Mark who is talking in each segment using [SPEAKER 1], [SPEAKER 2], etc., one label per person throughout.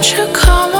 [SPEAKER 1] Won't you come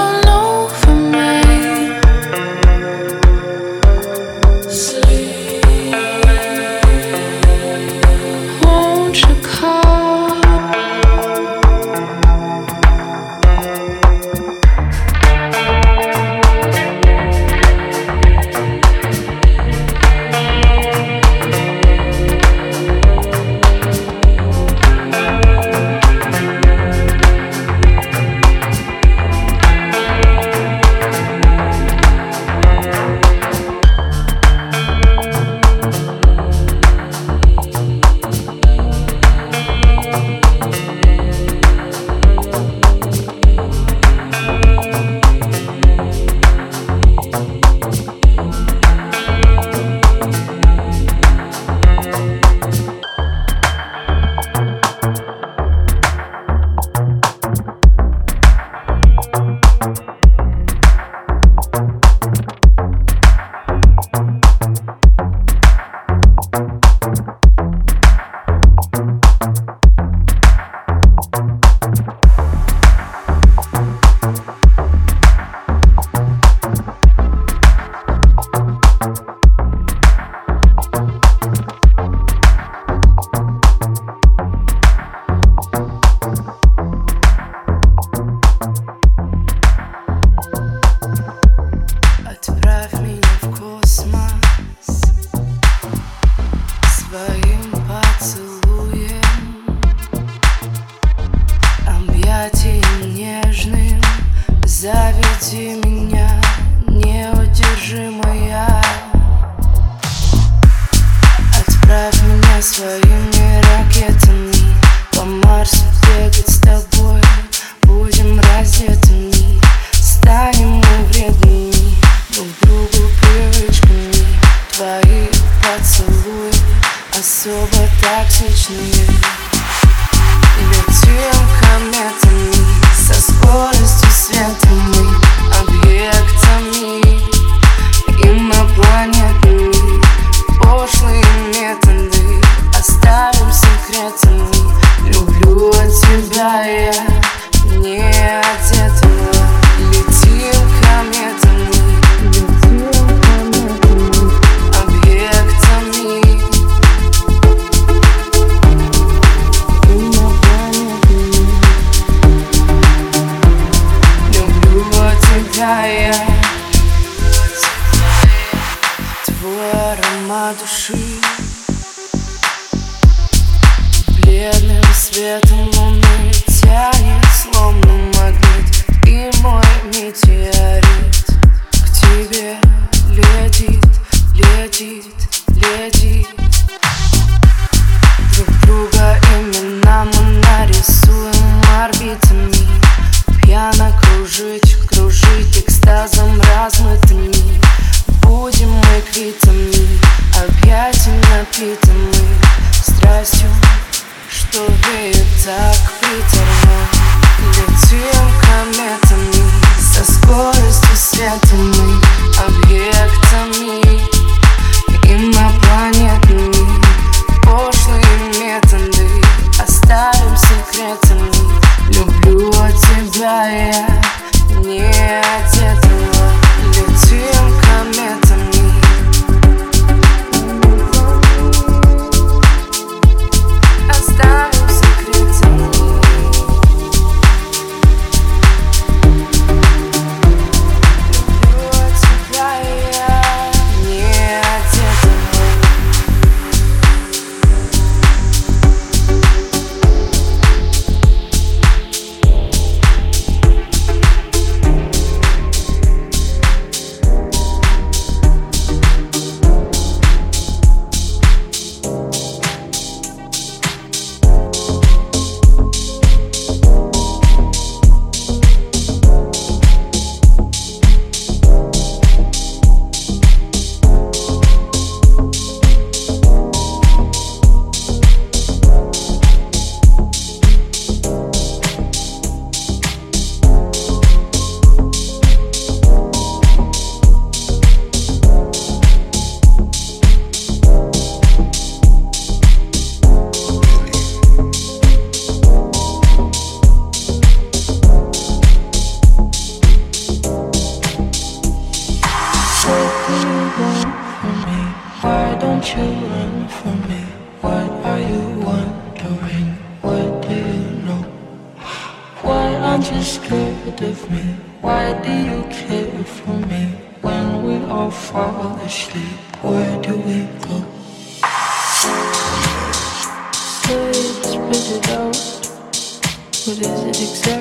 [SPEAKER 1] six.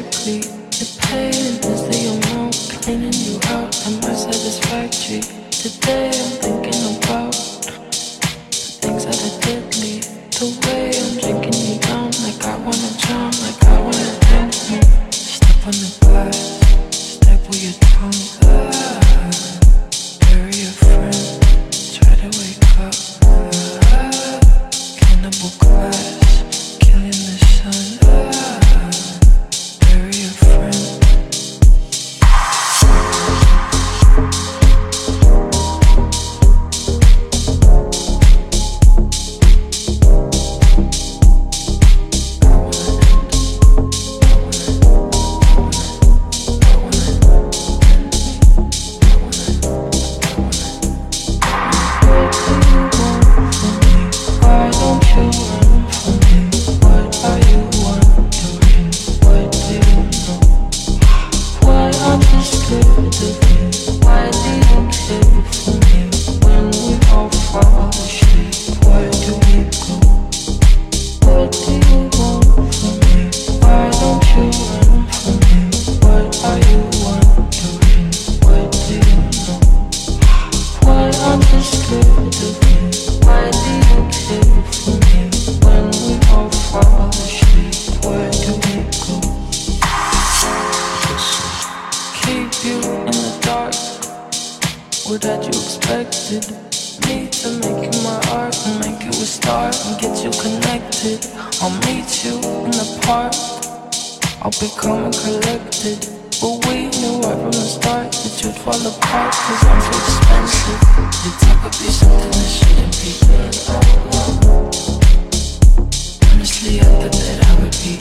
[SPEAKER 1] get you connected. I'll meet you in the park. I'll be coming collected. But we knew right from the start that you'd fall apart cause I'm too expensive. You take a be something that shouldn't be. Honestly, I thought that I would be.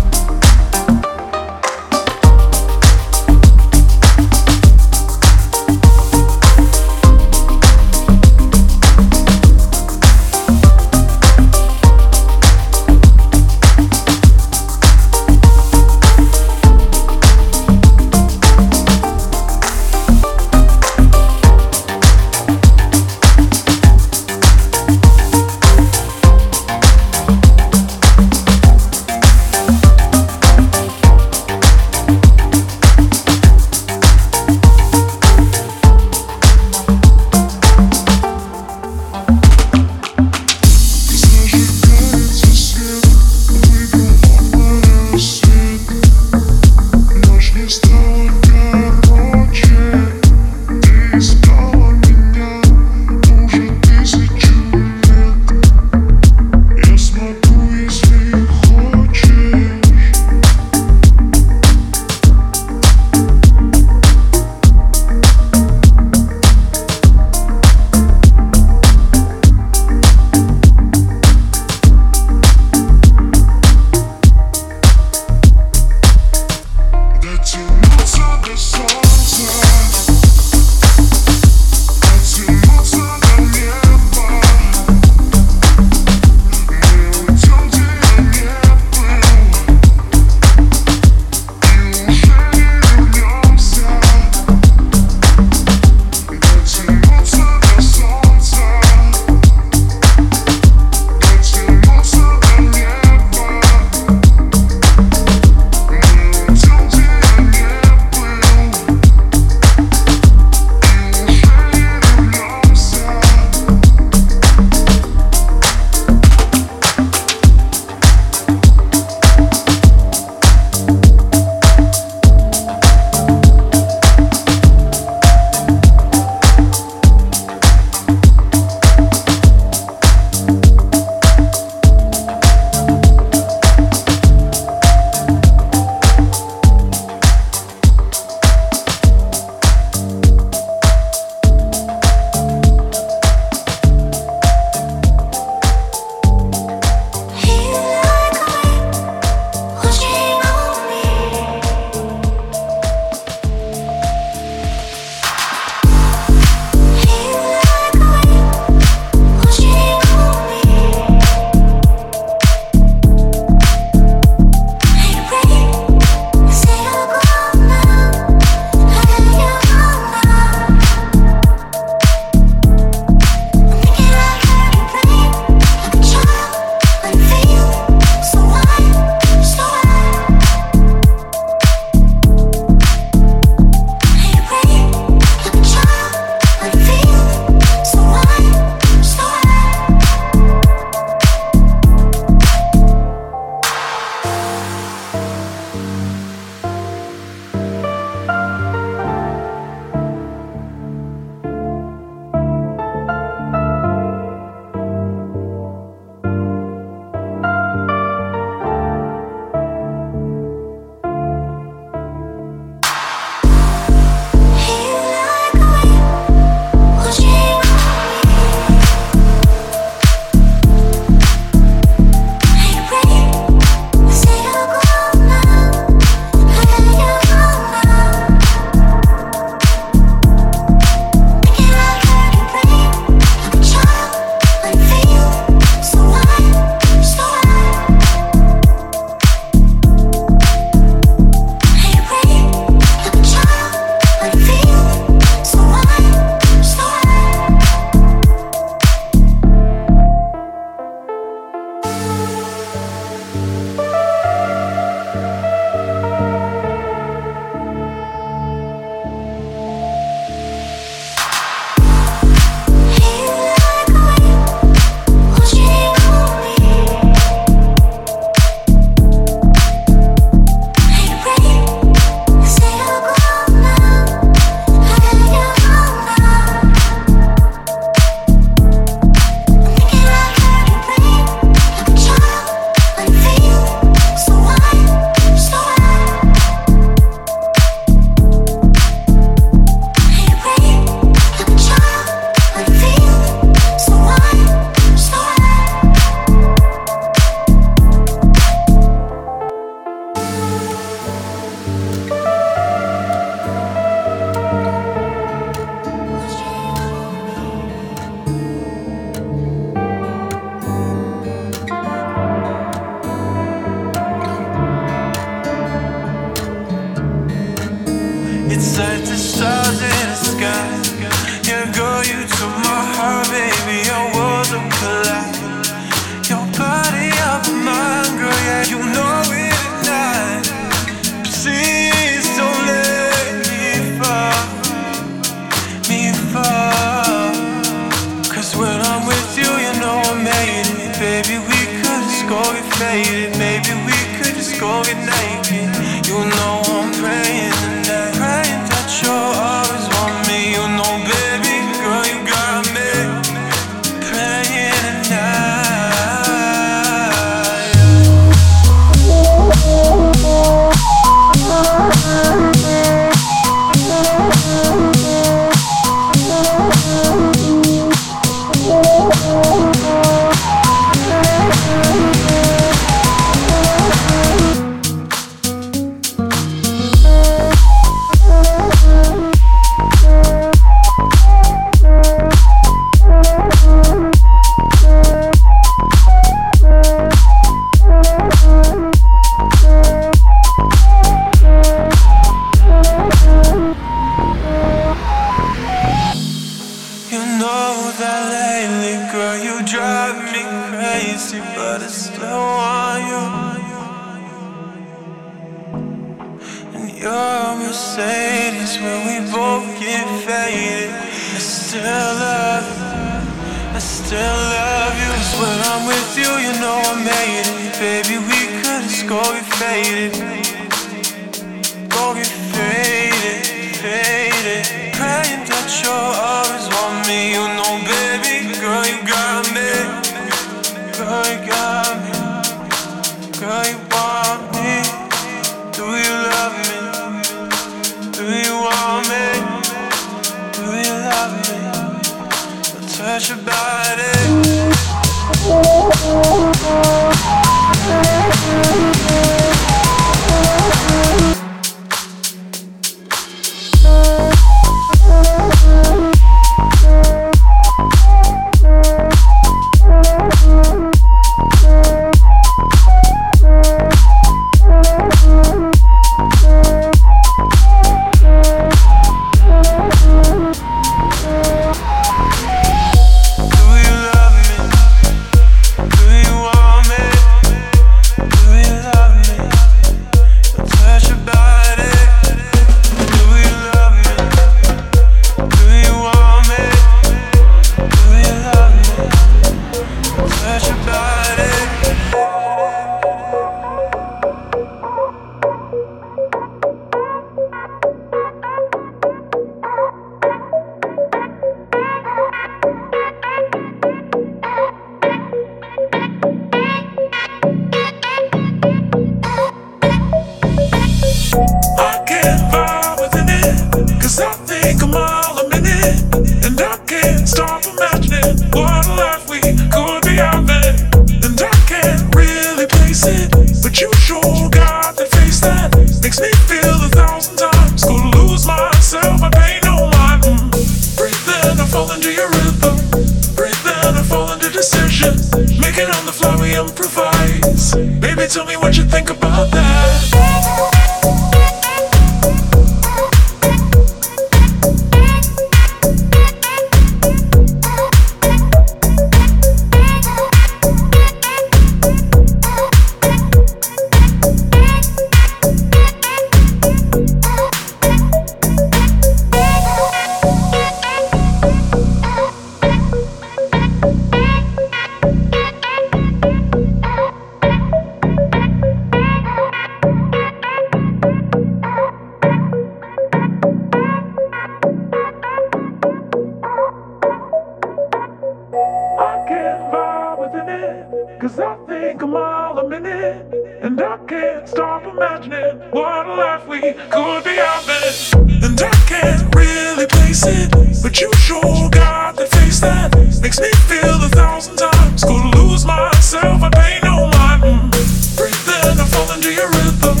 [SPEAKER 2] Cause I think I'm all a minute, and I can't stop imagining what a life we could be having. And I can't really place it, but you sure got the face that makes me feel a thousand times. Gonna lose myself, I pay no mind. Breathe in, I fall into your rhythm.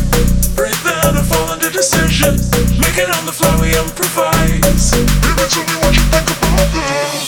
[SPEAKER 2] Breathe in, I fall into decisions. Make it on the fly, we improvise. Baby, tell me what you think about this.